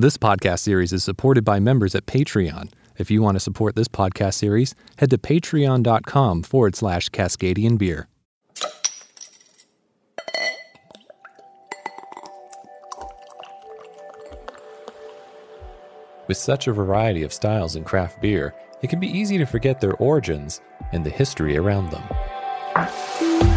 This podcast series is supported by members at Patreon. If you want to support this podcast series, head to patreon.com forward slash Cascadian Beer. With such a variety of styles in craft beer, it can be easy to forget their origins and the history around them.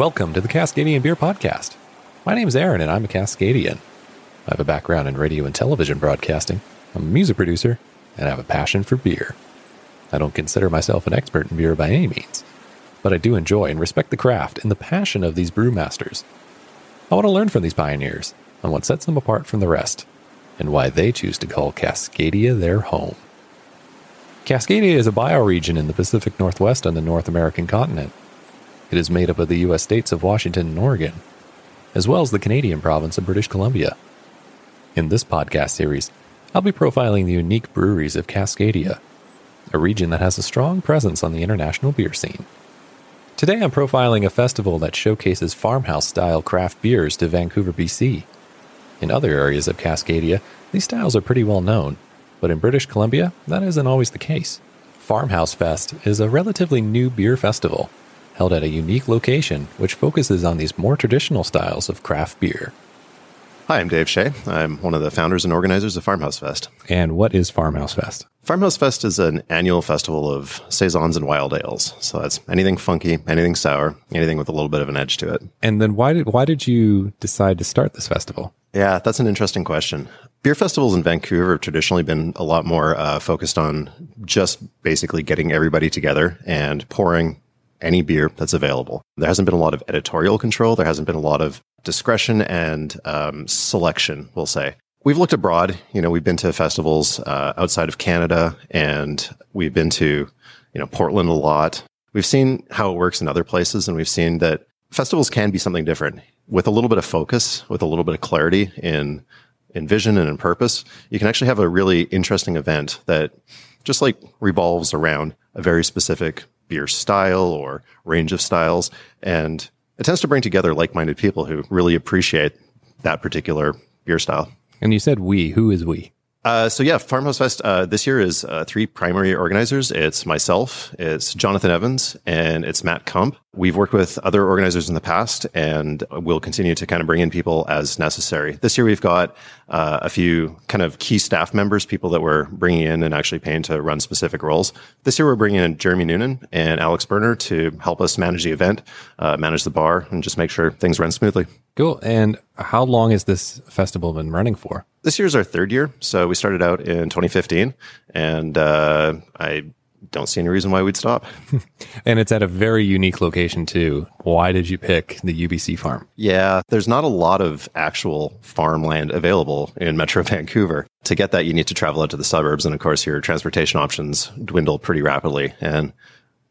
Welcome to the Cascadian Beer Podcast. My name is Aaron, and I'm a Cascadian. I have a background in radio and television broadcasting. I'm a music producer, and I have a passion for beer. I don't consider myself an expert in beer by any means, but I do enjoy and respect the craft and the passion of these brewmasters. I want to learn from these pioneers on what sets them apart from the rest, and why they choose to call Cascadia their home. Cascadia is a bioregion in the Pacific Northwest on the North American continent. It is made up of the U.S. states of Washington and Oregon, as well as the Canadian province of British Columbia. In this podcast series, I'll be profiling the unique breweries of Cascadia, a region that has a strong presence on the international beer scene. Today I'm profiling a festival that showcases farmhouse style craft beers to Vancouver, BC. In other areas of Cascadia, these styles are pretty well known, but in British Columbia, that isn't always the case. Farmhouse Fest is a relatively new beer festival held at a unique location which focuses on these more traditional styles of craft beer. Hi, I'm Dave Shea. I'm one of the founders and organizers of Farmhouse Fest. And what is Farmhouse Fest? Farmhouse Fest is an annual festival of saisons and wild ales. So that's anything funky, anything sour, anything with a little bit of an edge to it. And then why did why did you decide to start this festival? Yeah, that's an interesting question. Beer festivals in Vancouver have traditionally been a lot more uh, focused on just basically getting everybody together and pouring any beer that's available. There hasn't been a lot of editorial control. There hasn't been a lot of discretion and um, selection, we'll say. We've looked abroad. You know, we've been to festivals uh, outside of Canada, and we've been to, you know, Portland a lot. We've seen how it works in other places, and we've seen that festivals can be something different with a little bit of focus, with a little bit of clarity in in vision and in purpose. You can actually have a really interesting event that just like revolves around a very specific beer style or range of styles. And it tends to bring together like minded people who really appreciate that particular beer style. And you said we. Who is we? Uh, so yeah, Farmhouse Fest uh, this year is uh, three primary organizers. It's myself, it's Jonathan Evans, and it's Matt Kump. We've worked with other organizers in the past, and we'll continue to kind of bring in people as necessary. This year, we've got uh, a few kind of key staff members, people that we're bringing in and actually paying to run specific roles. This year, we're bringing in Jeremy Noonan and Alex Berner to help us manage the event, uh, manage the bar, and just make sure things run smoothly. Cool. And how long has this festival been running for? This year's our third year. So we started out in 2015, and uh, I don't see any reason why we'd stop. and it's at a very unique location too. Why did you pick the UBC farm? Yeah, there's not a lot of actual farmland available in Metro Vancouver. To get that, you need to travel out to the suburbs, and of course, your transportation options dwindle pretty rapidly. And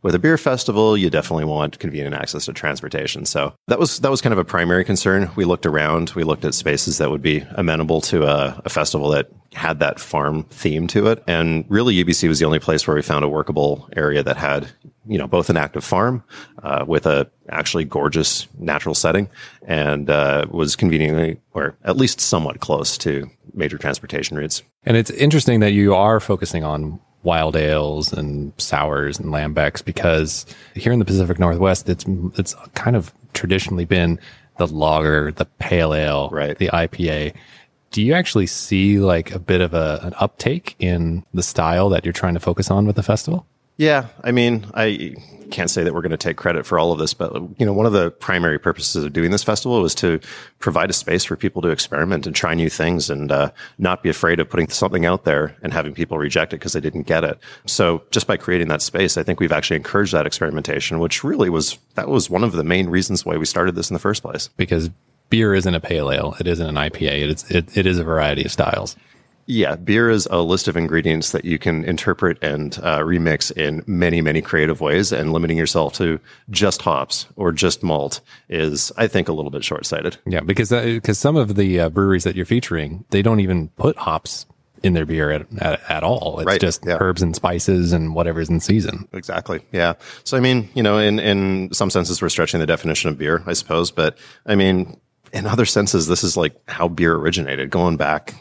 with a beer festival, you definitely want convenient access to transportation. So that was that was kind of a primary concern. We looked around, we looked at spaces that would be amenable to a, a festival that had that farm theme to it, and really UBC was the only place where we found a workable area that had you know both an active farm uh, with a actually gorgeous natural setting and uh, was conveniently or at least somewhat close to major transportation routes. And it's interesting that you are focusing on wild ales and sours and lambics because here in the Pacific Northwest, it's it's kind of traditionally been the lager, the pale ale, right. the IPA. Do you actually see like a bit of a, an uptake in the style that you're trying to focus on with the festival? Yeah, I mean, I can't say that we're going to take credit for all of this, but you know, one of the primary purposes of doing this festival was to provide a space for people to experiment and try new things and uh, not be afraid of putting something out there and having people reject it because they didn't get it. So just by creating that space, I think we've actually encouraged that experimentation, which really was that was one of the main reasons why we started this in the first place. Because beer isn't a pale ale, it isn't an IPA, it's it, it is a variety of styles. Yeah, beer is a list of ingredients that you can interpret and uh, remix in many, many creative ways, and limiting yourself to just hops or just malt is, I think, a little bit short sighted. Yeah, because because some of the uh, breweries that you're featuring, they don't even put hops in their beer at, at, at all. It's Right, just yeah. herbs and spices and whatever's in season. Exactly. Yeah. So, I mean, you know, in, in some senses, we're stretching the definition of beer, I suppose. But I mean, in other senses, this is like how beer originated, going back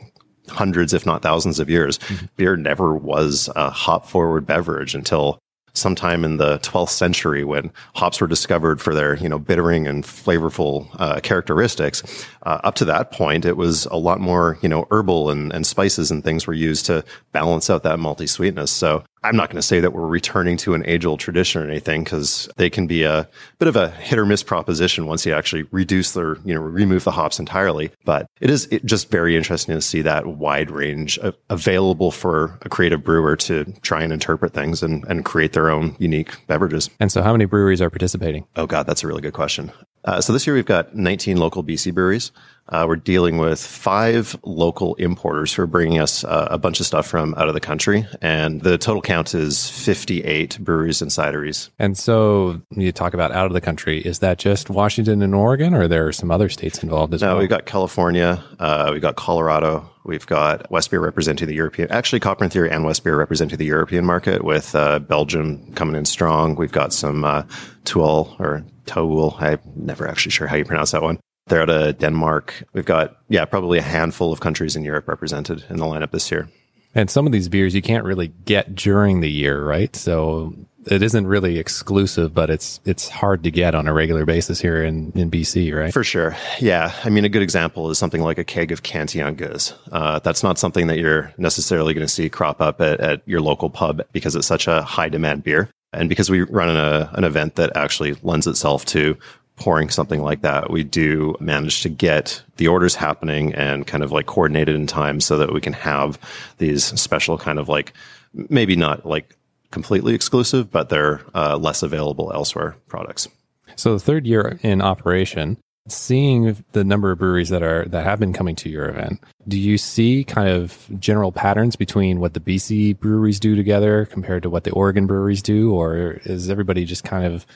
hundreds, if not thousands of years. Beer never was a hop forward beverage until sometime in the 12th century when hops were discovered for their, you know, bittering and flavorful uh, characteristics. Uh, up to that point, it was a lot more, you know, herbal and, and spices and things were used to balance out that malty sweetness. So I'm not going to say that we're returning to an age old tradition or anything because they can be a bit of a hit or miss proposition once you actually reduce their, you know, remove the hops entirely. But it is just very interesting to see that wide range available for a creative brewer to try and interpret things and, and create their own unique beverages. And so, how many breweries are participating? Oh, God, that's a really good question. Uh, so this year we've got 19 local BC breweries. Uh, we're dealing with five local importers who are bringing us uh, a bunch of stuff from out of the country. And the total count is 58 breweries and cideries. And so, you talk about out of the country. Is that just Washington and Oregon, or are there some other states involved as Now well? No, we've got California, uh, we've got Colorado, we've got West Beer representing the European, actually Copper and Theory and West Beer representing the European market with uh, Belgium coming in strong. We've got some uh, Tuol or Toul. I'm never actually sure how you pronounce that one. They're out of Denmark. We've got, yeah, probably a handful of countries in Europe represented in the lineup this year. And some of these beers you can't really get during the year, right? So it isn't really exclusive, but it's it's hard to get on a regular basis here in, in BC, right? For sure. Yeah. I mean, a good example is something like a keg of Cantillon Gueuze. Uh, that's not something that you're necessarily going to see crop up at, at your local pub because it's such a high demand beer. And because we run a, an event that actually lends itself to pouring something like that, we do manage to get the orders happening and kind of like coordinated in time so that we can have these special kind of like, maybe not like completely exclusive, but they're uh, less available elsewhere products. So the third year in operation, seeing the number of breweries that are that have been coming to your event, do you see kind of general patterns between what the BC breweries do together compared to what the Oregon breweries do, or is everybody just kind of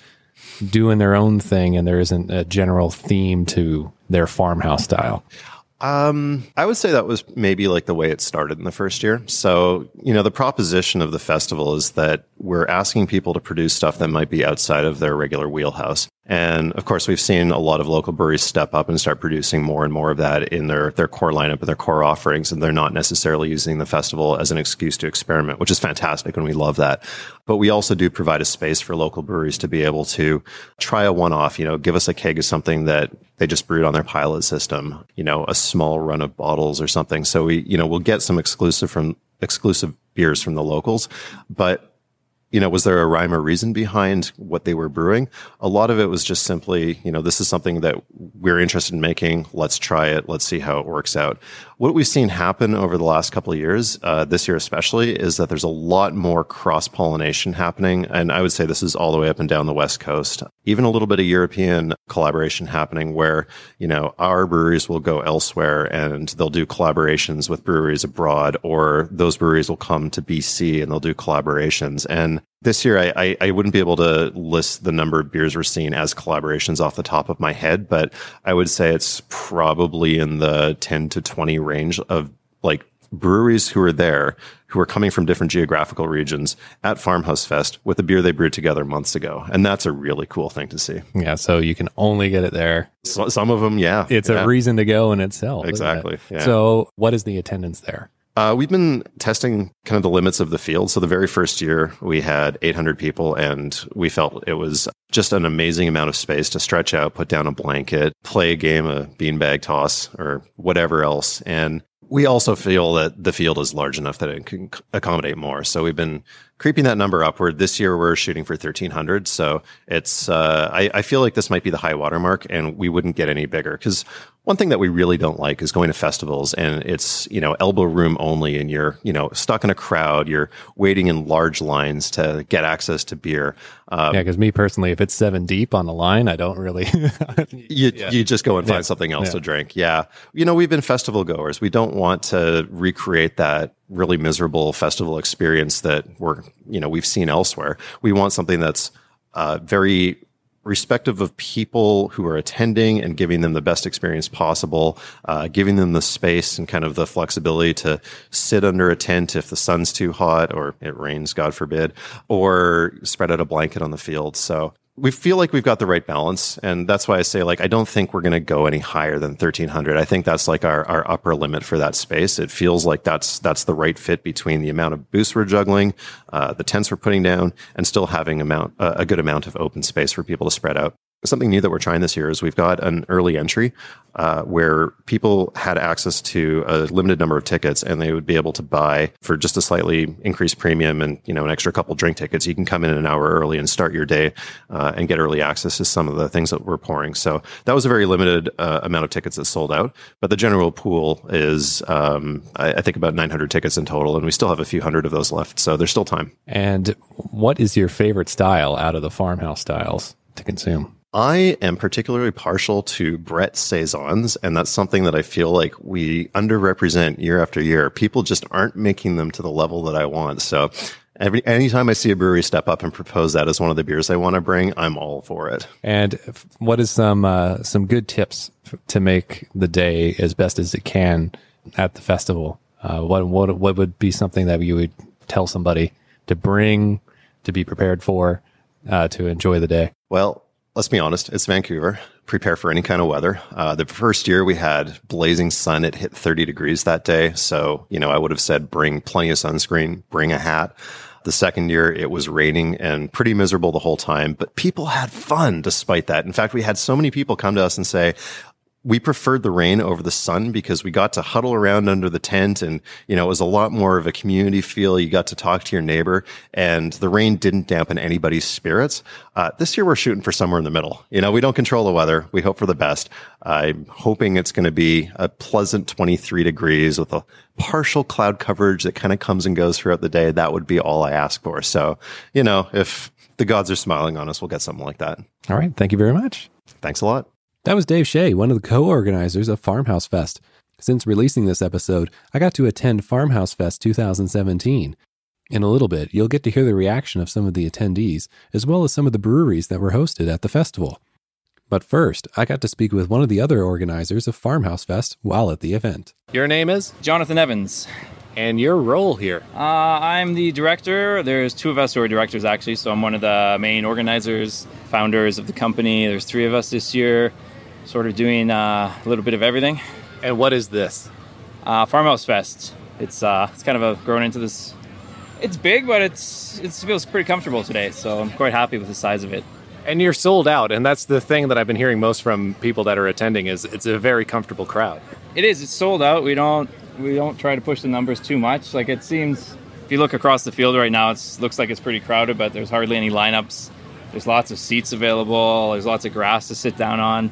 doing their own thing and there isn't a general theme to their farmhouse style? Um, I would say that was maybe like the way it started in the first year. So, you know, the proposition of the festival is that we're asking people to produce stuff that might be outside of their regular wheelhouse. And of course, we've seen a lot of local breweries step up and start producing more and more of that in their, their core lineup and their core offerings. And they're not necessarily using the festival as an excuse to experiment, which is fantastic. And we love that. But we also do provide a space for local breweries to be able to try a one off, you know, give us a keg of something that they just brewed on their pilot system, you know, a small run of bottles or something. So we, you know, we'll get some exclusive from exclusive beers from the locals, but you know, was there a rhyme or reason behind what they were brewing? A lot of it was just simply, you know, this is something that we're interested in making. Let's try it. Let's see how it works out. What we've seen happen over the last couple of years, uh, this year especially, is that there's a lot more cross pollination happening. And I would say this is all the way up and down the West Coast. Even a little bit of European collaboration happening where, you know, our breweries will go elsewhere and they'll do collaborations with breweries abroad, or those breweries will come to BC and they'll do collaborations. And this year, I, I, I, wouldn't be able to list the number of beers we're seeing as collaborations off the top of my head, but I would say it's probably in the 10 to 20 range of like breweries who are there who are coming from different geographical regions at Farmhouse Fest with a beer they brewed together months ago. And that's a really cool thing to see. Yeah. So you can only get it there. So, some of them, yeah. It's yeah. a reason to go in itself. isn't it? Exactly, yeah. So what is the attendance there? Uh, we've been testing kind of the limits of the field. So the very first year we had 800 people and we felt it was just an amazing amount of space to stretch out, put down a blanket, play a game of beanbag toss or whatever else. And we also feel that the field is large enough that it can accommodate more. So we've been creeping that number upward. This year we're shooting for 1300. So it's, uh, I, I feel like this might be the high watermark and we wouldn't get any bigger because one thing that we really don't like is going to festivals and it's, you know, elbow room only and you're, you know, stuck in a crowd. You're waiting in large lines to get access to beer. Um, yeah, because me personally, if it's seven deep on the line, I don't really. you yeah. you just go and find yeah. something else yeah. to drink. Yeah, you know, we've been festival goers. We don't want to recreate that really miserable festival experience that we're you know we've seen elsewhere. We want something that's uh, very respective of people who are attending and giving them the best experience possible, uh, giving them the space and kind of the flexibility to sit under a tent if the sun's too hot or it rains, God forbid, or spread out a blanket on the field. So we feel like we've got the right balance. And that's why I say, like, I don't think we're going to go any higher than 1300. I think that's like our, our upper limit for that space. It feels like that's, that's the right fit between the amount of boosts we're juggling, uh, the tents we're putting down, and still having amount, uh, a good amount of open space for people to spread out. Something new that we're trying this year is we've got an early entry uh, where people had access to a limited number of tickets and they would be able to buy for just a slightly increased premium and you know an extra couple drink tickets. You can come in an hour early and start your day uh, and get early access to some of the things that we're pouring. So that was a very limited uh, amount of tickets that sold out. But the general pool is um, I, I think about 900 tickets in total, and we still have a few hundred of those left. So there's still time. And what is your favorite style out of the farmhouse styles to consume? I am particularly partial to Brett saisons, and that's something that I feel like we underrepresent year after year. People just aren't making them to the level that I want. So every anytime I see a brewery step up and propose that as one of the beers I want to bring, I'm all for it. And what is some uh, some good tips to make the day as best as it can at the festival? Uh, what what what would be something that you would tell somebody to bring to be prepared for uh, to enjoy the day? Well, let's be honest, it's Vancouver. Prepare for any kind of weather. Uh, the first year we had blazing sun. It hit 30 degrees that day. So, you know, I would have said bring plenty of sunscreen, bring a hat. The second year it was raining and pretty miserable the whole time, but people had fun despite that. In fact, we had so many people come to us and say, we preferred the rain over the sun because we got to huddle around under the tent and, you know, it was a lot more of a community feel. You got to talk to your neighbor and the rain didn't dampen anybody's spirits. Uh, this year we're shooting for somewhere in the middle. You know, we don't control the weather. We hope for the best. I'm hoping it's going to be a pleasant 23 degrees with a partial cloud coverage that kind of comes and goes throughout the day. That would be all I ask for. So, you know, if the gods are smiling on us, we'll get something like that. All right. Thank you very much. Thanks a lot. That was Dave Shea, one of the co organizers of Farmhouse Fest. Since releasing this episode, I got to attend Farmhouse Fest 2017. In a little bit, you'll get to hear the reaction of some of the attendees, as well as some of the breweries that were hosted at the festival. But first, I got to speak with one of the other organizers of Farmhouse Fest while at the event. Your name is? Jonathan Evans. And your role here? Uh, I'm the director. There's two of us who are directors, actually, so I'm one of the main organizers, founders of the company. There's three of us this year sort of doing uh, a little bit of everything. And what is this? Uh, Farmhouse Fest. It's uh, it's kind of a grown into this. It's big, but it's it feels pretty comfortable today. So I'm quite happy with the size of it. And you're sold out, and that's the thing that I've been hearing most from people that are attending is it's a very comfortable crowd. It is. It's sold out. We don't we don't try to push the numbers too much. Like it seems, if you look across the field right now, it looks like it's pretty crowded, but there's hardly any lineups. There's lots of seats available. There's lots of grass to sit down on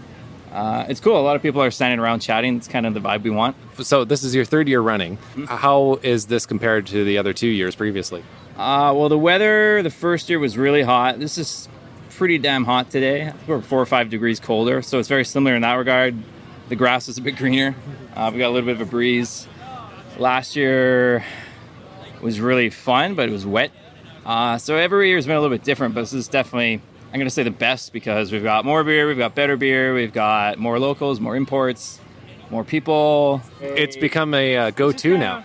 uh, it's cool. A lot of people are standing around chatting. It's kind of the vibe we want. So this is your third year running. Mm-hmm. How is this compared to the other two years previously? Uh, well, the weather the first year was really hot. This is pretty damn hot today. We're four or five degrees colder, so it's very similar in that regard. The grass is a bit greener. Uh, we got a little bit of a breeze. Last year was really fun, but it was wet. Uh, so every year has been a little bit different, but this is definitely I'm going to say the best because we've got more beer, we've got better beer, we've got more locals, more imports, more people. It's become a uh, go to now.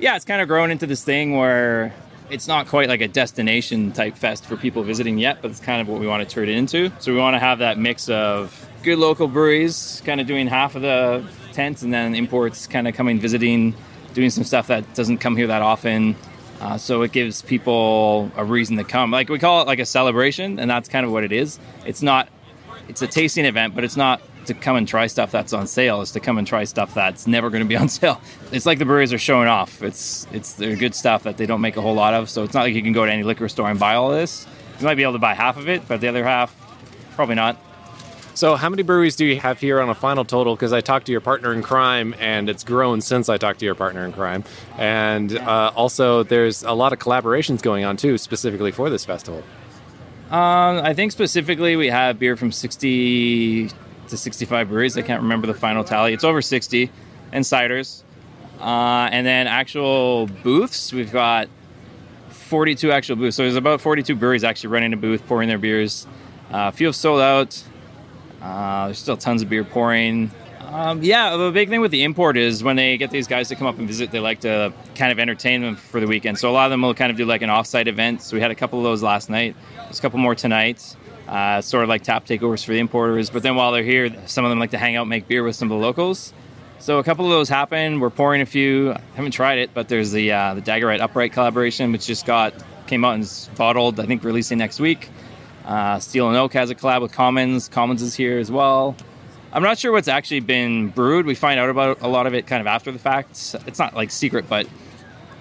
Yeah, it's kind of grown into this thing where it's not quite like a destination type fest for people visiting yet, but it's kind of what we want to turn it into. So we want to have that mix of good local breweries, kind of doing half of the tents, and then imports kind of coming visiting, doing some stuff that doesn't come here that often. Uh, so it gives people a reason to come. Like we call it like a celebration, and that's kind of what it is. It's not, it's a tasting event, but it's not to come and try stuff that's on sale. It's to come and try stuff that's never going to be on sale. It's like the breweries are showing off. It's it's they're good stuff that they don't make a whole lot of. So it's not like you can go to any liquor store and buy all this. You might be able to buy half of it, but the other half, probably not. So, how many breweries do you have here on a final total? Because I talked to your partner in crime, and it's grown since I talked to your partner in crime. And uh, also, there's a lot of collaborations going on too, specifically for this festival. Um, I think specifically we have beer from 60 to 65 breweries. I can't remember the final tally. It's over 60, and ciders. Uh, and then actual booths, we've got 42 actual booths. So there's about 42 breweries actually running a booth, pouring their beers. Uh, a few have sold out. Uh, there's still tons of beer pouring. Um, yeah, the big thing with the import is when they get these guys to come up and visit, they like to kind of entertain them for the weekend. So a lot of them will kind of do like an offsite event. So we had a couple of those last night. There's a couple more tonight. Uh, sort of like tap takeovers for the importers. But then while they're here, some of them like to hang out, make beer with some of the locals. So a couple of those happen. We're pouring a few. I haven't tried it, but there's the uh, the Dageraad Upright collaboration, which just got came out and is bottled. I think releasing next week. Uh, Steel and Oak has a collab with Commons. Commons is here as well. I'm not sure what's actually been brewed. We find out about a lot of it kind of after the fact. It's not like secret, but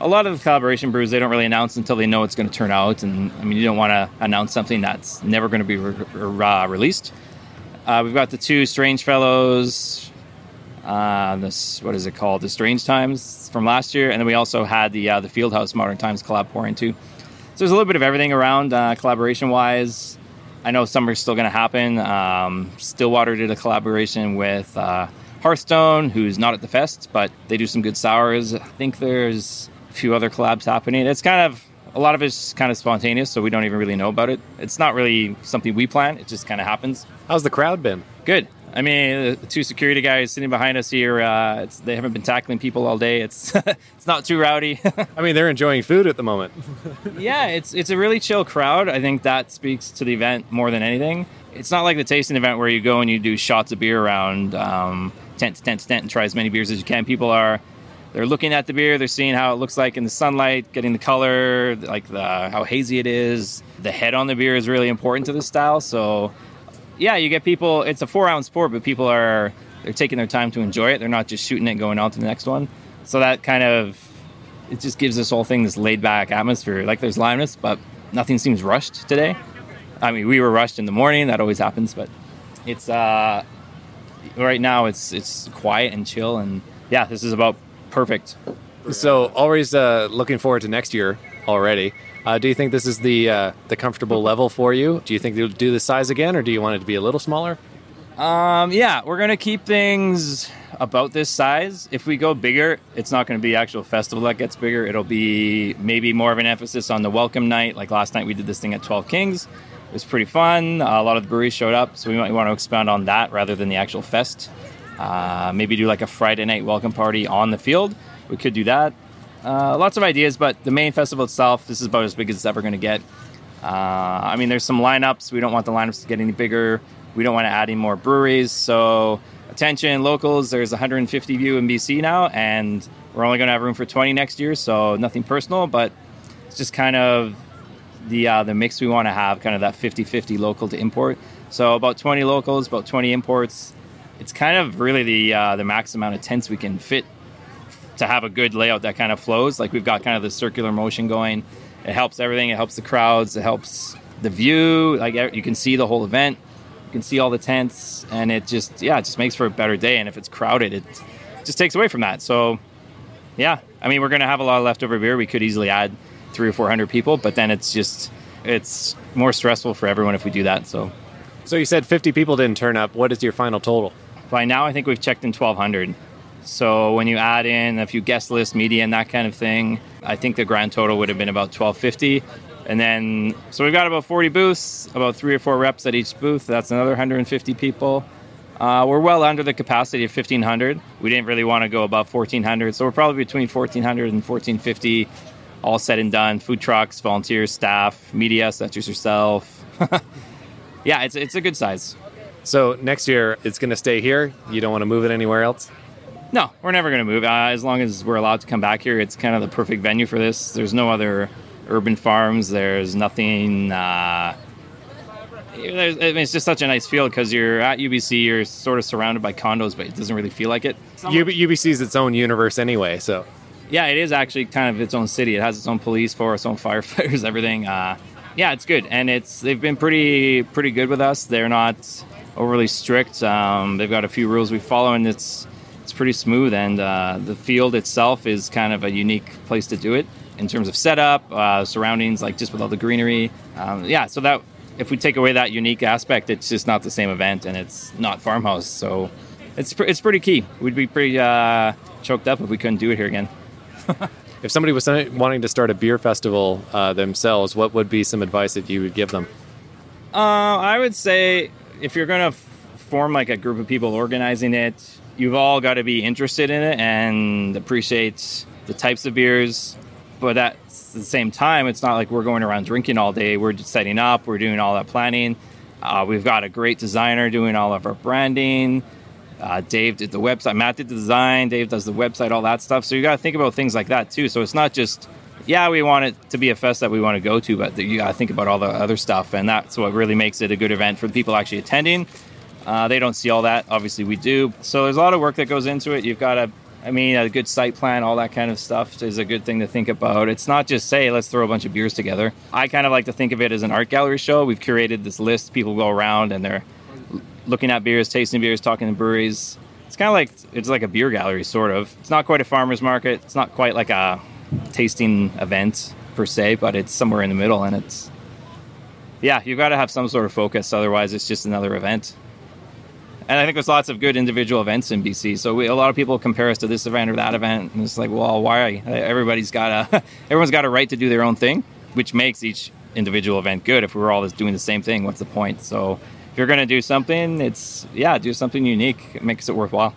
a lot of the collaboration brews they don't really announce until they know it's going to turn out. And I mean, you don't want to announce something that's never going to be re- re- uh, released. Uh, we've got the two Strange Fellows. Uh, this what is it called? The Strange Times from last year, and then we also had the uh, the Fieldhouse Modern Times collab pouring too. So there's a little bit of everything around uh, collaboration wise. I know are still going to happen. Um, Stillwater did a collaboration with uh, Hearthstone, who's not at the fest, but they do some good sours. I think there's a few other collabs happening. It's kind of a lot of it's kind of spontaneous, so we don't even really know about it. It's not really something we plan; it just kind of happens. How's the crowd been? Good. I mean, the two security guys sitting behind us here, uh, they haven't been tackling people all day. It's it's not too rowdy. I mean, they're enjoying food at the moment. yeah, it's it's a really chill crowd. I think that speaks to the event more than anything. It's not like the tasting event where you go and you do shots of beer around um, tent to tent to tent and try as many beers as you can. People are they're looking at the beer, they're seeing how it looks like in the sunlight, getting the color, like the how hazy it is. The head on the beer is really important to the style, so yeah, you get people. It's a four ounce pour, but people are they're taking their time to enjoy it. They're not just shooting it going on to the next one. So that kind of it just gives this whole thing this laid back atmosphere. Like there's liveness, but nothing seems rushed today. I mean, we were rushed in the morning. That always happens, but it's uh, right now it's it's quiet and chill, and yeah, this is about perfect. So always uh, looking forward to next year already. Uh, do you think this is the uh, the comfortable level for you? Do you think you'll do the size again, or do you want it to be a little smaller? Um, yeah, we're gonna keep things about this size. If we go bigger, it's not gonna be actual festival that gets bigger. It'll be maybe more of an emphasis on the welcome night. Like last night, we did this thing at Twelve Kings. It was pretty fun. A lot of the breweries showed up, so we might want to expand on that rather than the actual fest. Uh, maybe do like a Friday night welcome party on the field. We could do that. Uh, lots of ideas, but the main festival itself, this is about as big as it's ever going to get. Uh, I mean, there's some lineups. We don't want the lineups to get any bigger. We don't want to add any more breweries. So, attention, locals, there's 150 of you in BC now, and we're only going to have room for 20 next year. So, nothing personal, but it's just kind of the uh, the mix we want to have, kind of that 50 50 local to import. So, about 20 locals, about 20 imports. It's kind of really the uh, the max amount of tents we can fit to have a good layout that kind of flows. Like we've got kind of the circular motion going. It helps everything. It helps the crowds. It helps the view. Like you can see the whole event. You can see all the tents, and it just yeah, it just makes for a better day. And if it's crowded, it just takes away from that. So yeah, I mean we're gonna have a lot of leftover beer. We could easily add three or four hundred people, but then it's just it's more stressful for everyone if we do that. So So you said 50 people didn't turn up. What is your final total? by now, I think we've checked in twelve hundred. So when you add in a few guest list, media, and that kind of thing, I think the grand total would have been about 1250. And then, so we've got about 40 booths, about three or four reps at each booth. That's another 150 people. Uh, we're well under the capacity of 1500. We didn't really want to go above 1400, so we're probably between 1400 and 1450, all said and done. Food trucks, volunteers, staff, media, such as yourself. yeah, it's it's a good size. So next year it's going to stay here. You don't want to move it anywhere else. No, we're never going to move. Uh, as long as we're allowed to come back here, it's kind of the perfect venue for this. There's no other urban farms. There's nothing. Uh, There's- I mean, it's just such a nice field because you're at UBC, you're sort of surrounded by condos, but it doesn't really feel like it. UB, UBC is its own universe anyway, so Yeah, it is actually kind of its own city. It has its own police force, its own firefighters, everything. Uh, yeah, it's good, and it's they've been pretty pretty good with us. They're not overly strict. Um, they've got a few rules we follow, and it's it's pretty smooth. And uh, the field itself is kind of a unique place to do it in terms of setup, uh, surroundings, like just with all the greenery. Um, yeah, so that if we take away that unique aspect, it's just not the same event, and it's not farmhouse. So it's pre- it's pretty key. We'd be pretty uh, choked up if we couldn't do it here again. if somebody was wanting to start a beer festival uh, themselves, what would be some advice that you would give them? Uh, I would say if you're going to f- form like a group of people organizing it, you've all got to be interested in it and appreciate the types of beers. But at the same time, it's not like we're going around drinking all day. We're setting up, we're doing all that planning. Uh, we've got a great designer doing all of our branding. Uh, Dave did the website, Matt did the design, Dave does the website, all that stuff. So you got to think about things like that too. So it's not just, yeah, we want it to be a fest that we want to go to, but you got to think about all the other stuff. And that's what really makes it a good event for the people actually attending. Uh, they don't see all that. Obviously, we do. So there's a lot of work that goes into it. You've got to, I mean, a good site plan, all that kind of stuff is a good thing to think about. It's not just say, let's throw a bunch of beers together. I kind of like to think of it as an art gallery show. We've curated this list. People go around and they're looking at beers, tasting beers, talking to breweries. It's kind of like it's like a beer gallery, sort of. It's not quite a farmer's market. It's not quite like a tasting event per se, but it's somewhere in the middle. And it's yeah, you've got to have some sort of focus. Otherwise, it's just another event. And I think there's lots of good individual events in BC. So we, a lot of people compare us to this event or that event, and it's like, well, why? Everybody's got a everyone's got a right to do their own thing, which makes each individual event good. If we were all just doing the same thing, what's the point? So if you're going to do something, it's yeah, do something unique. It makes it worthwhile.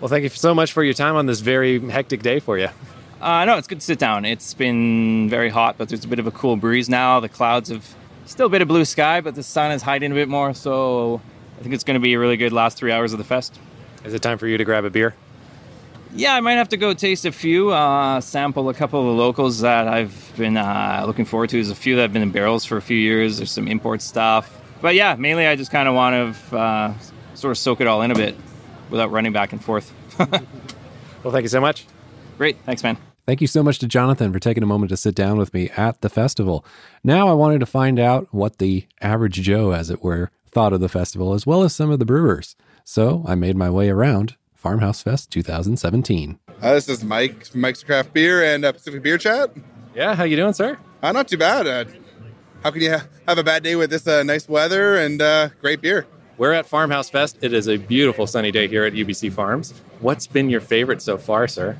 Well, thank you so much for your time on this very hectic day for you. Uh, no, it's good to sit down. It's been very hot, but there's a bit of a cool breeze now. The clouds have still a bit of blue sky, but the sun is hiding a bit more. So I think it's going to be a really good last three hours of the fest. Is it time for you to grab a beer? Yeah, I might have to go taste a few, uh, sample a couple of the locals that I've been uh, looking forward to. There's a few that have been in barrels for a few years. There's some import stuff. But yeah, mainly I just kind of want to uh, sort of soak it all in a bit without running back and forth. well, thank you so much. Great. Thanks, man. Thank you so much to Jonathan for taking a moment to sit down with me at the festival. Now I wanted to find out what the average Joe, as it were, thought of the festival, as well as some of the brewers. So I made my way around Farmhouse Fest 2017. Uh, this is Mike, from Mike's Craft Beer and uh, Pacific Beer Chat. Yeah, how you doing, sir? Uh, not too bad. Uh, how can you ha- have a bad day with this uh, nice weather and uh, great beer? We're at Farmhouse Fest. It is a beautiful sunny day here at UBC Farms. What's been your favorite so far, sir?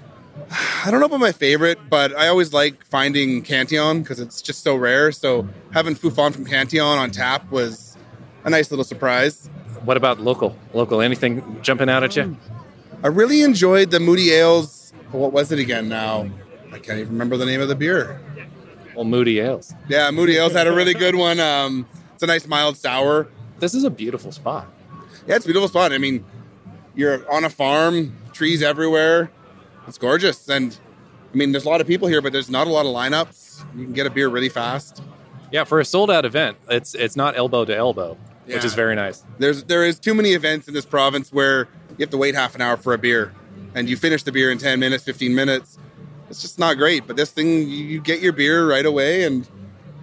I don't know about my favorite, but I always like finding Cantillon because it's just so rare. So having Fou' Foune from Cantillon on tap was a nice little surprise. What about local? Local, anything jumping out at you? I really enjoyed the Moody Ales. What was it again now? I can't even remember the name of the beer. Well, Moody Ales. Yeah, Moody Ales had a really good one. Um, it's a nice mild sour. This is a beautiful spot. Yeah, it's a beautiful spot. I mean, you're on a farm, trees everywhere. It's gorgeous. And I mean, there's a lot of people here, but there's not a lot of lineups. You can get a beer really fast. Yeah, for a sold out event, it's it's not elbow to elbow, Yeah. which is very nice. There's there is too many events in this province where you have to wait half an hour for a beer, and you finish the beer in 10 minutes, 15 minutes. It's just not great. But this thing, you you get your beer right away, and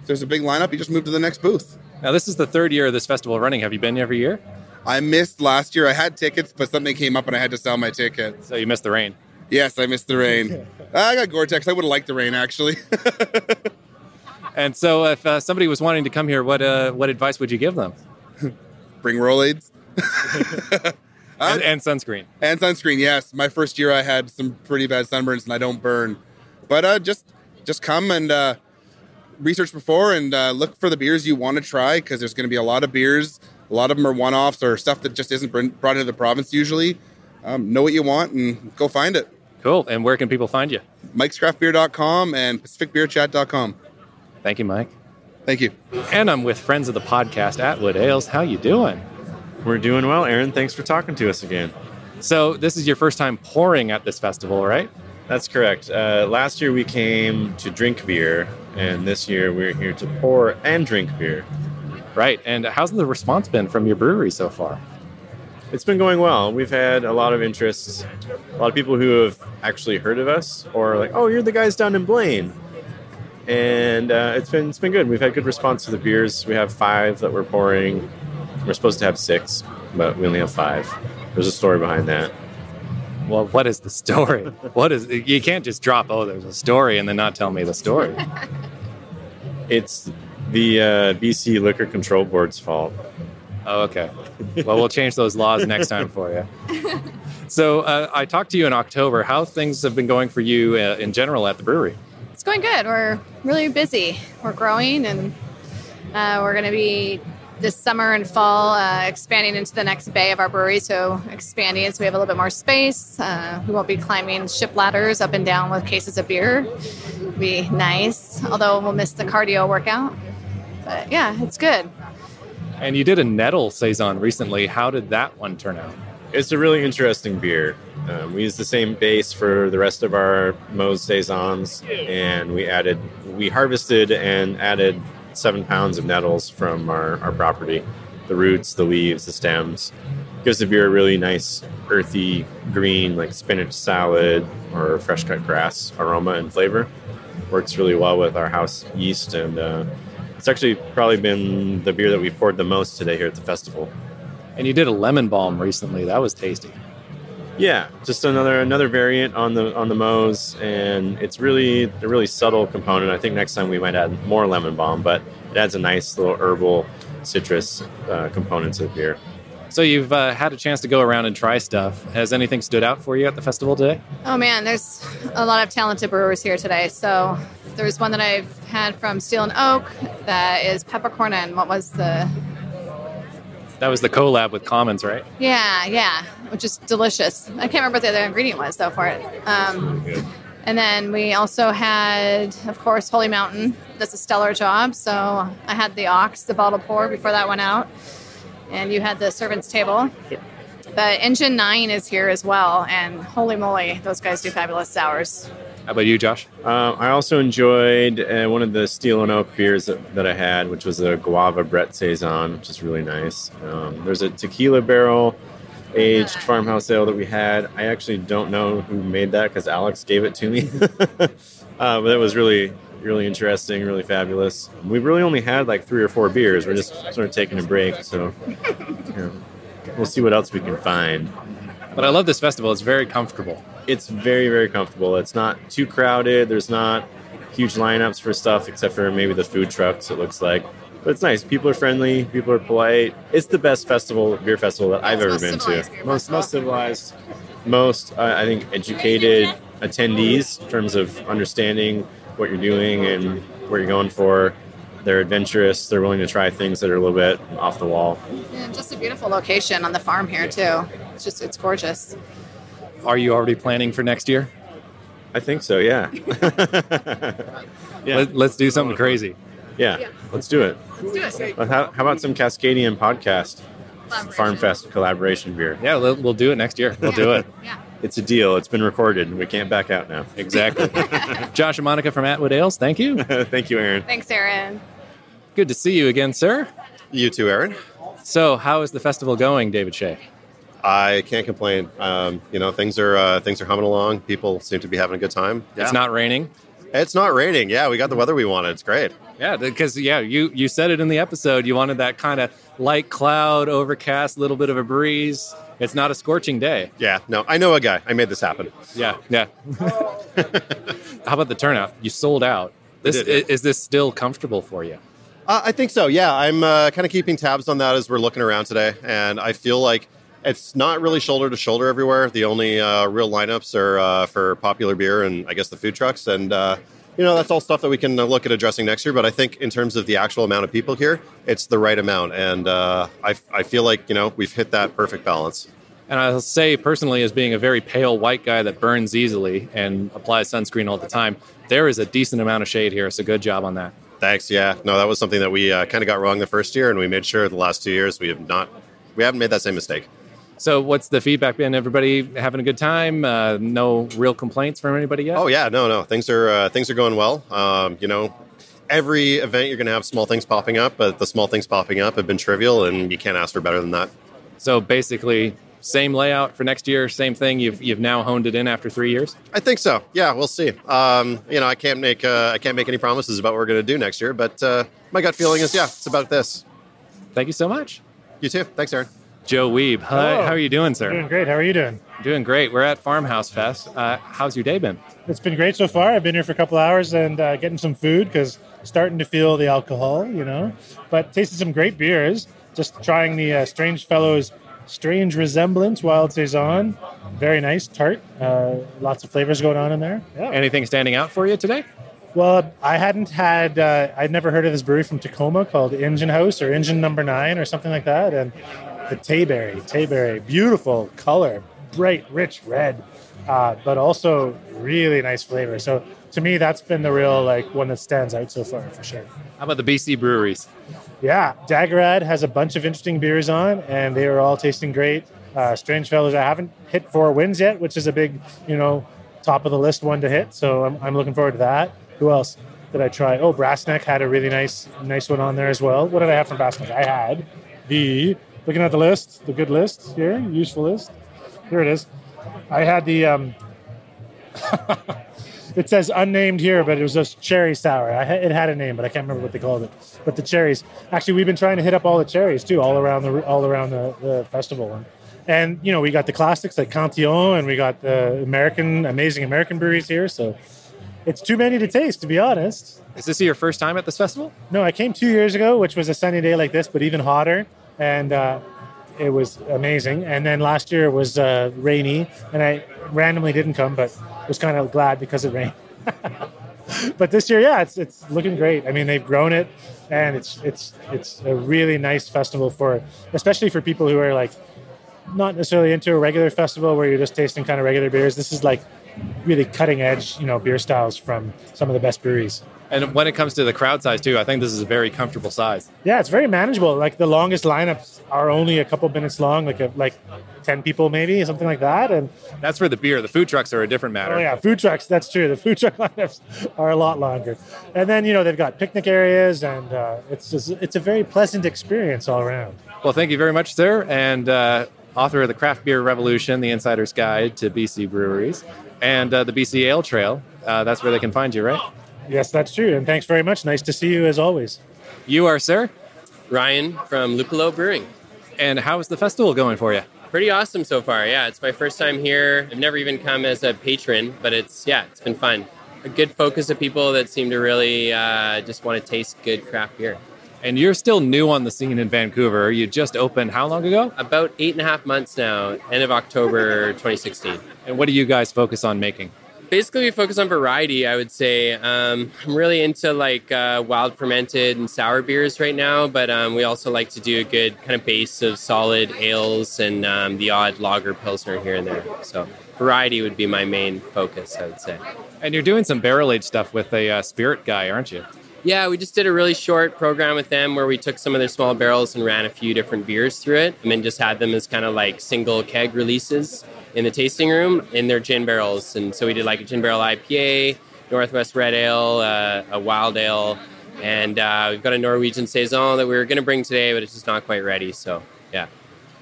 if there's a big lineup, you just move to the next booth. Now, this is the third year of this festival running. Have you been every year? I missed last year. I had tickets, but something came up and I had to sell my ticket. So you missed the rain. Yes, I missed the rain. I got Gore-Tex. I would have liked the rain actually. And so, if uh, somebody was wanting to come here, what uh, what advice would you give them? Bring Rolaids And, and sunscreen. and sunscreen. Yes, my first year I had some pretty bad sunburns and I don't burn. But uh, just just come and uh, research before and uh, look for the beers you want to try because there's going to be a lot of beers. A lot of them are one-offs or stuff that just isn't br- brought into the province usually. Um, know what you want and go find it. Cool. And where can people find you? Mike'sCraftBeer.com and PacificBeerChat.com. Thank you, Mike. Thank you. And I'm with friends of the podcast, Atwood Ales. How you doing? We're doing well, Aaron. Thanks for talking to us again. So this is your first time pouring at this festival, right? That's correct. Uh, last year we came to drink beer, and this year we're here to pour and drink beer. Right. And how's the response been from your brewery so far? It's been going well. We've had a lot of interest, a lot of people who have actually heard of us, or like, "Oh, you're the guys down in Blaine," and uh, it's been it's been good. We've had good response to the beers. We have five that we're pouring. We're supposed to have six, but we only have five. There's a story behind that. Well, what is the story? what is you can't just drop oh there's a story and then not tell me the story. It's the uh, BC Liquor Control Board's fault. Oh, okay. Well, we'll change those laws next time for you. So uh, I talked to you in October. How things have been going for you uh, in general at the brewery? It's going good. We're really busy. We're growing, and uh, we're going to be this summer and fall uh, expanding into the next bay of our brewery. So expanding, so we have a little bit more space. Uh, we won't be climbing ship ladders up and down with cases of beer. It'll be nice, although we'll miss the cardio workout. But yeah, it's good. And you did a nettle saison recently. How did that one turn out? It's a really interesting beer. Um, we use the same base for the rest of our Moe's saisons, and we added, we harvested and added seven pounds of nettles from our, our property. The roots, the leaves, the stems. Gives the beer a really nice, earthy, green, like spinach salad or fresh cut grass aroma and flavor. Works really well with our house yeast, and uh, it's actually probably been the beer that we poured the most today here at the festival. And you did a lemon balm recently. That was tasty. Yeah, just another another variant on the on the Moe's, and it's really a really subtle component. I think next time we might add more lemon balm, but it adds a nice little herbal citrus uh, component to the beer. So you've uh, had a chance to go around and try stuff. Has anything stood out for you at the festival today? Oh man, there's a lot of talented brewers here today. So there's one that I've had from Steel and Oak that is peppercorn and what was the That was the collab with Commons, right? Yeah, yeah, which is delicious. I can't remember what the other ingredient was though for it. Um, and then we also had, of course, Holy Mountain. That's a stellar job. So I had the ox, the bottle pour before that went out, and you had the servants table. Yep. But Engine Nine is here as well, and holy moly, those guys do fabulous sours. How about you, Josh? Um, I also enjoyed uh, one of the Steel and Oak beers that, that I had, which was a Guava Brett Saison, which is really nice. Um, there's a tequila barrel aged farmhouse ale that we had. I actually don't know who made that because Alex gave it to me. uh, but it was really, really interesting, really fabulous. We've really only had like three or four beers. We're just sort of taking a break, so you know, we'll see what else we can find. But I love this festival. It's very comfortable. It's very, very comfortable. It's not too crowded. There's not huge lineups for stuff except for maybe the food trucks, it looks like. But it's nice. People are friendly. People are polite. It's the best festival, beer festival that I've ever been to. Most, most civilized, most, uh, I think, educated attendees in terms of understanding what you're doing and where you're going for. They're adventurous. They're willing to try things that are a little bit off the wall. And just a beautiful location on the farm here too. It's just it's gorgeous. Are you already planning for next year? I think so, yeah. yeah. Let, let's do something crazy. Yeah, let's do it. Let's do it. How, how about some Cascadian podcast Farm Fest collaboration beer? Yeah, we'll, we'll do it next year. We'll do it. Yeah. It's a deal. It's been recorded. We can't back out now. Exactly. Josh and Monica from Atwood Ales, thank you. Thank you, Aaron. Thanks, Aaron. Good to see you again, sir. You too, Aaron. So, how is the festival going, David Shea? I can't complain. Um, you know, things are uh, things are humming along. People seem to be having a good time. It's not raining. It's not raining. Yeah, we got the weather we wanted. It's great. Yeah, because yeah, you you said it in the episode. You wanted that kind of light cloud, overcast, little bit of a breeze. It's not a scorching day. Yeah, no, I know a guy. I made this happen. Yeah, yeah. How about the turnout? You sold out. This did, yeah. i- is this still comfortable for you? Uh, I think so. Yeah, I'm uh, kind of keeping tabs on that as we're looking around today, and I feel like it's not really shoulder to shoulder everywhere. The only uh, real lineups are uh, for popular beer and I guess the food trucks, and uh, you know that's all stuff that we can uh, look at addressing next year. But I think in terms of the actual amount of people here, it's the right amount, and uh, I, I feel like you know we've hit that perfect balance. And I'll say personally, as being a very pale white guy that burns easily and applies sunscreen all the time, there is a decent amount of shade here. So good job on that. Thanks. Yeah, no, that was something that we uh, kind of got wrong the first year, and we made sure the last two years we have not, we haven't made that same mistake. So what's the feedback been? Everybody having a good time? Uh, no real complaints from anybody yet? Oh yeah, no, no, things are uh, things are going well. Um, you know, every event you're going to have small things popping up, but the small things popping up have been trivial, and you can't ask for better than that. So basically, same layout for next year, same thing. You've you've now honed it in after three years. I think so. Yeah, we'll see. Um, you know, I can't make uh, I can't make any promises about what we're going to do next year, but uh, my gut feeling is yeah, it's about this. Thank you so much. You too. Thanks, Aaron. Joe Weeb. Hi, Hello. how are you doing, sir? Doing great. How are you doing? Doing great. We're at Farmhouse Fest. Uh, how's your day been? It's been great so far. I've been here for a couple hours and uh, getting some food because starting to feel the alcohol, you know. But tasted some great beers. Just trying the uh, Strange Fellows Strange Resemblance Wild Saison. Very nice, tart. Uh, lots of flavors going on in there. Yeah. Anything standing out for you today? Well, I hadn't had, uh, I'd never heard of this brewery from Tacoma called Engine House or Engine Number Nine or something like that. And the Tayberry, Tayberry, beautiful color, bright, rich red, uh, but also really nice flavor. So to me, that's been the real like one that stands out so far for sure. How about the BC breweries? Yeah, Dageraad has a bunch of interesting beers on, and they are all tasting great. Uh, Strange Fellows, I haven't hit Four Winds yet, which is a big, you know, top of the list one to hit. So I'm, I'm looking forward to that. Who else did I try? Oh, Brassneck had a really nice, nice one on there as well. What did I have from Brassneck? I had the looking at the list, the good list here, useful list. Here it is. I had the. Um, it says unnamed here, but it was just cherry sour. Ha- it had a name, but I can't remember what they called it. But the cherries. Actually, we've been trying to hit up all the cherries too, all around the all around the, the festival. And, and you know, we got the classics like Cantillon, and we got the American, amazing American breweries here. So it's too many to taste, to be honest. Is this your first time at this festival? No, I came two years ago, which was a sunny day like this, but even hotter, and uh, it was amazing. And then last year it was uh, rainy, and I randomly didn't come, but was kind of glad because it rained. but this year, yeah, it's it's looking great. I mean, they've grown it, and it's it's it's a really nice festival for, especially for people who are like not necessarily into a regular festival where you're just tasting kind of regular beers. This is like really cutting edge, you know, beer styles from some of the best breweries. And when it comes to the crowd size too, I think this is a very comfortable size. Yeah, it's very manageable. Like the longest lineups are only a couple minutes long, like a, like ten people maybe, something like that. And That's for the beer. The food trucks are a different matter. oh yeah, food trucks. That's true. The food truck lineups are a lot longer. And then you know they've got picnic areas, and uh, it's just, it's a very pleasant experience all around. Well, thank you very much, sir. And uh, author of the Craft Beer Revolution, The Insider's Guide to BC Breweries, and uh, the BC Ale Trail. Uh, that's where they can find you, right? Yes, that's true. And thanks very much. Nice to see you as always. You are, sir. Ryan from Luppolo Brewing. And how is the festival going for you? Pretty awesome so far. Yeah, it's my first time here. I've never even come as a patron, but it's yeah, it's been fun. A good focus of people that seem to really uh, just want to taste good craft beer. And you're still new on the scene in Vancouver. You just opened how long ago? About eight and a half months now, end of October 2016. And what do you guys focus on making? Basically, we focus on variety. I would say um, I'm really into like uh, wild fermented and sour beers right now, but um, we also like to do a good kind of base of solid ales and um, the odd lager pilsner here and there. So variety would be my main focus, I would say. And you're doing some barrel aged stuff with a uh, spirit guy, aren't you? Yeah, we just did a really short program with them where we took some of their small barrels and ran a few different beers through it, and then just had them as kind of like single keg releases in the tasting room in their gin barrels. And so we did like a gin barrel IPA, Northwest Red Ale, uh, a Wild Ale, and uh, we've got a Norwegian Saison that we were going to bring today, but it's just not quite ready. So, yeah.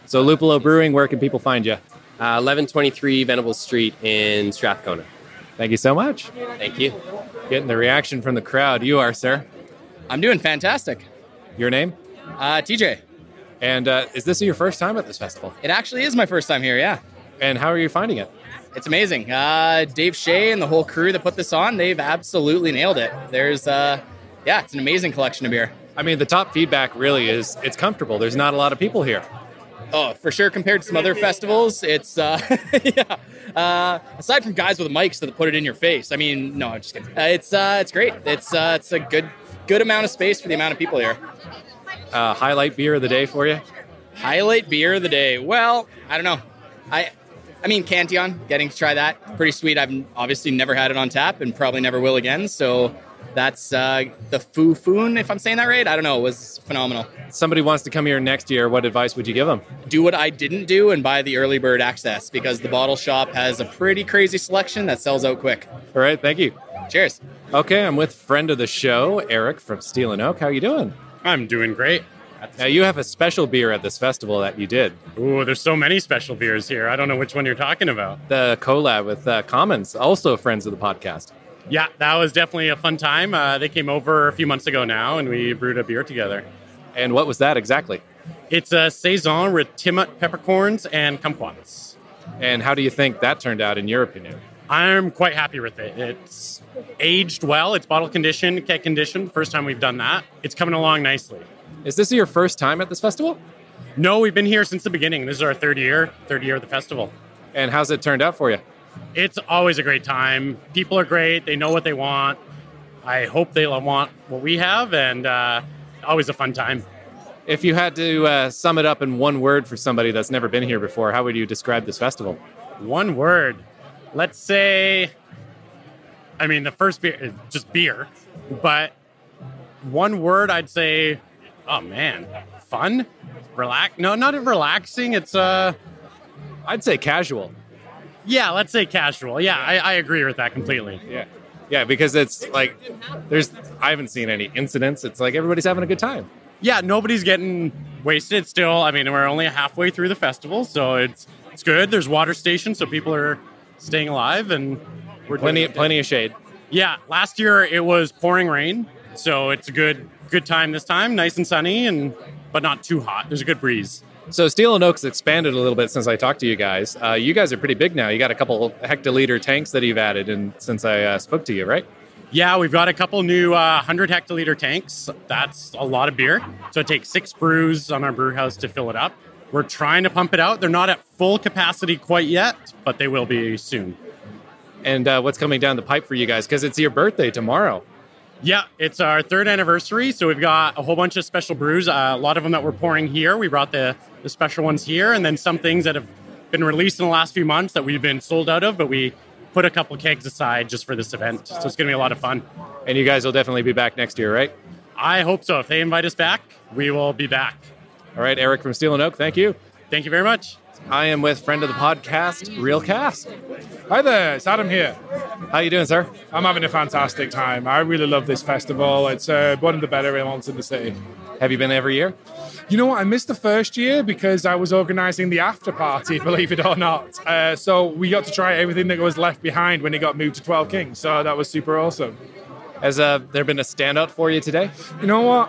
So, Luppolo Brewing, where can people find you? Uh, 1123 Venables Street in Strathcona. Thank you so much. Thank you. Getting the reaction from the crowd. You are, sir. I'm doing fantastic. Your name? Uh, TJ. And uh, is this your first time at this festival? It actually is my first time here, yeah. And how are you finding it? It's amazing. Uh, Dave Shea and the whole crew that put this on, they've absolutely nailed it. There's, uh, yeah, it's an amazing collection of beer. I mean, the top feedback really is it's comfortable. There's not a lot of people here. Oh, for sure. Compared to some other festivals, it's uh, yeah. Uh, aside from guys with mics that put it in your face, I mean, no, I'm just kidding. Uh, it's uh, it's great. It's uh, it's a good good amount of space for the amount of people here. Uh, highlight beer of the day for you? Highlight beer of the day. Well, I don't know. I I mean, Cantillon, getting to try that, pretty sweet. I've obviously never had it on tap and probably never will again. So that's uh, the Fou' Foune, if I'm saying that right. I don't know. It was phenomenal. Somebody wants to come here next year. What advice would you give them? Do what I didn't do and buy the early bird access because the bottle shop has a pretty crazy selection that sells out quick. All right. Thank you. Cheers. Okay, I'm with friend of the show, Eric from Steel and Oak. How you doing? I'm doing great. Now you have a special beer at this festival that you did. Ooh, there's so many special beers here. I don't know which one you're talking about. The collab with uh, Commons, also friends of the podcast. Yeah, that was definitely a fun time. Uh, they came over a few months ago now, and we brewed a beer together. And what was that exactly? It's a saison with Timut peppercorns and kumquats. And how do you think that turned out, in your opinion? I'm quite happy with it. It's aged well. It's bottle conditioned, keg conditioned. First time we've done that. It's coming along nicely. Is this your first time at this festival? No, we've been here since the beginning. This is our third year, third year of the festival. And how's it turned out for you? It's always a great time. People are great. They know what they want. I hope they want what we have, and uh, always a fun time. If you had to uh, sum it up in one word for somebody that's never been here before, how would you describe this festival? One word. Let's say, I mean, the first beer is just beer, but one word I'd say, oh man, fun, relax. No, not relaxing. It's uh, I'd say casual. Yeah, let's say casual. Yeah, I, I agree with that completely. Yeah. Yeah, because it's like there's I haven't seen any incidents. It's like everybody's having a good time. Yeah, nobody's getting wasted still. I mean, we're only halfway through the festival, so it's it's good. There's water stations, so people are staying alive and we're plenty plenty of shade. Yeah, last year it was pouring rain, so it's a good good time this time. Nice and sunny and but not too hot. There's a good breeze. So Steel and Oak's expanded a little bit since I talked to you guys. Uh, you guys are pretty big now. You got a couple hectoliter tanks that you've added, and since I uh, spoke to you, right? Yeah, we've got a couple new uh, 100 hectoliter tanks. That's a lot of beer. So it takes six brews on our brew house to fill it up. We're trying to pump it out. They're not at full capacity quite yet, but they will be soon. And uh, what's coming down the pipe for you guys? Because it's your birthday tomorrow. Yeah, it's our third anniversary, so we've got a whole bunch of special brews. Uh, a lot of them that we're pouring here. We brought the, the special ones here, and then some things that have been released in the last few months that we've been sold out of, but we put a couple kegs aside just for this event. So it's going to be a lot of fun. And you guys will definitely be back next year, right? I hope so. If they invite us back, we will be back. All right, Eric from Steel and Oak, thank you. Thank you very much. I am with friend of the podcast, Real Cask. Hi there, it's Adam here. How you doing, sir? I'm having a fantastic time. I really love this festival. It's uh, one of the better ones in the city. Have you been every year? You know what? I missed the first year because I was organising the after party, believe it or not. Uh, so we got to try everything that was left behind when it got moved to 12 Kings. So that was super awesome. Has uh, there been a standout for you today? You know what?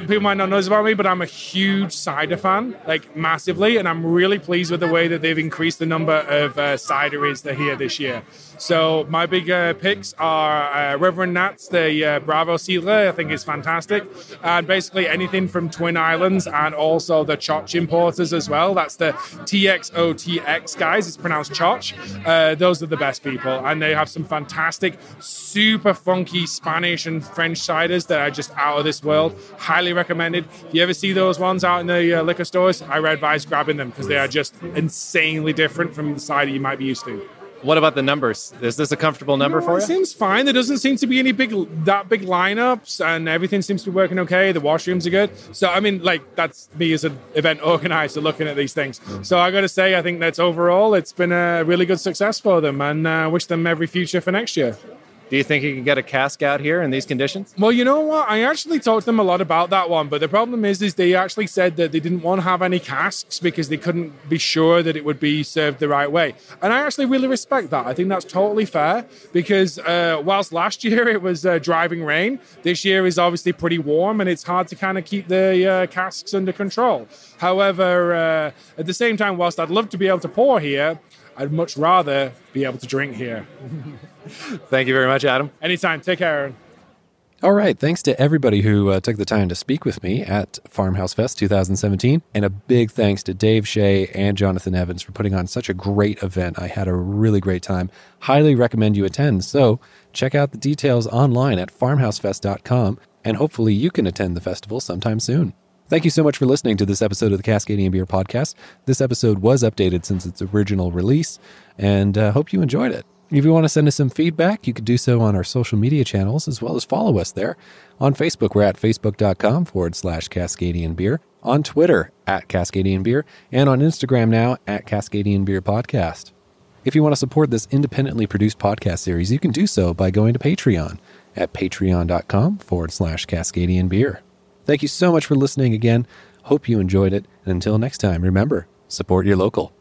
People might not know this about me, but I'm a huge cider fan, like massively, and I'm really pleased with the way that they've increased the number of uh, cideries that are here this year. So my big uh, picks are uh, Reverend Nats, the uh, Bravo Cidre, I think is fantastic, and basically anything from Twin Islands and also the Choch importers as well. That's the TXOTX guys. It's pronounced Choch. Uh, those are the best people, and they have some fantastic, super funky Spanish and French ciders that are just out of this world. Highly recommended. If you ever see those ones out in the uh, liquor stores, I would advise grabbing them because they are just insanely different from the cider you might be used to. What about the numbers? Is this a comfortable number for It you? seems fine. There doesn't seem to be any big that big lineups, and everything seems to be working okay. The washrooms are good. So I mean, like that's me as an event organizer looking at these things. So I got to say, I think that's overall it's been a really good success for them, and uh, wish them every future for next year. Do you think you can get a cask out here in these conditions? Well, you know what? I actually talked to them a lot about that one, but the problem is, is they actually said that they didn't want to have any casks because they couldn't be sure that it would be served the right way. And I actually really respect that. I think that's totally fair because uh, whilst last year it was uh, driving rain, this year is obviously pretty warm and it's hard to kind of keep the uh, casks under control. However, uh, at the same time, whilst I'd love to be able to pour here, I'd much rather be able to drink here. Thank you very much, Adam. Anytime. Take care, Aaron. All right. Thanks to everybody who uh, took the time to speak with me at Farmhouse Fest 2017. And a big thanks to Dave Shea and Jonathan Evans for putting on such a great event. I had a really great time. Highly recommend you attend. So check out the details online at farmhousefest.com and hopefully you can attend the festival sometime soon. Thank you so much for listening to this episode of the Cascadian Beer Podcast. This episode was updated since its original release, and uh, hope you enjoyed it. If you want to send us some feedback, you can do so on our social media channels as well as follow us there. On Facebook, we're at facebook.com forward slash Cascadian Beer. On Twitter, at Cascadian Beer. And on Instagram now, at Cascadian Beer Podcast. If you want to support this independently produced podcast series, you can do so by going to Patreon at patreon.com forward slash Cascadian Beer. Thank you so much for listening again. Hope you enjoyed it. And until next time, remember, support your local.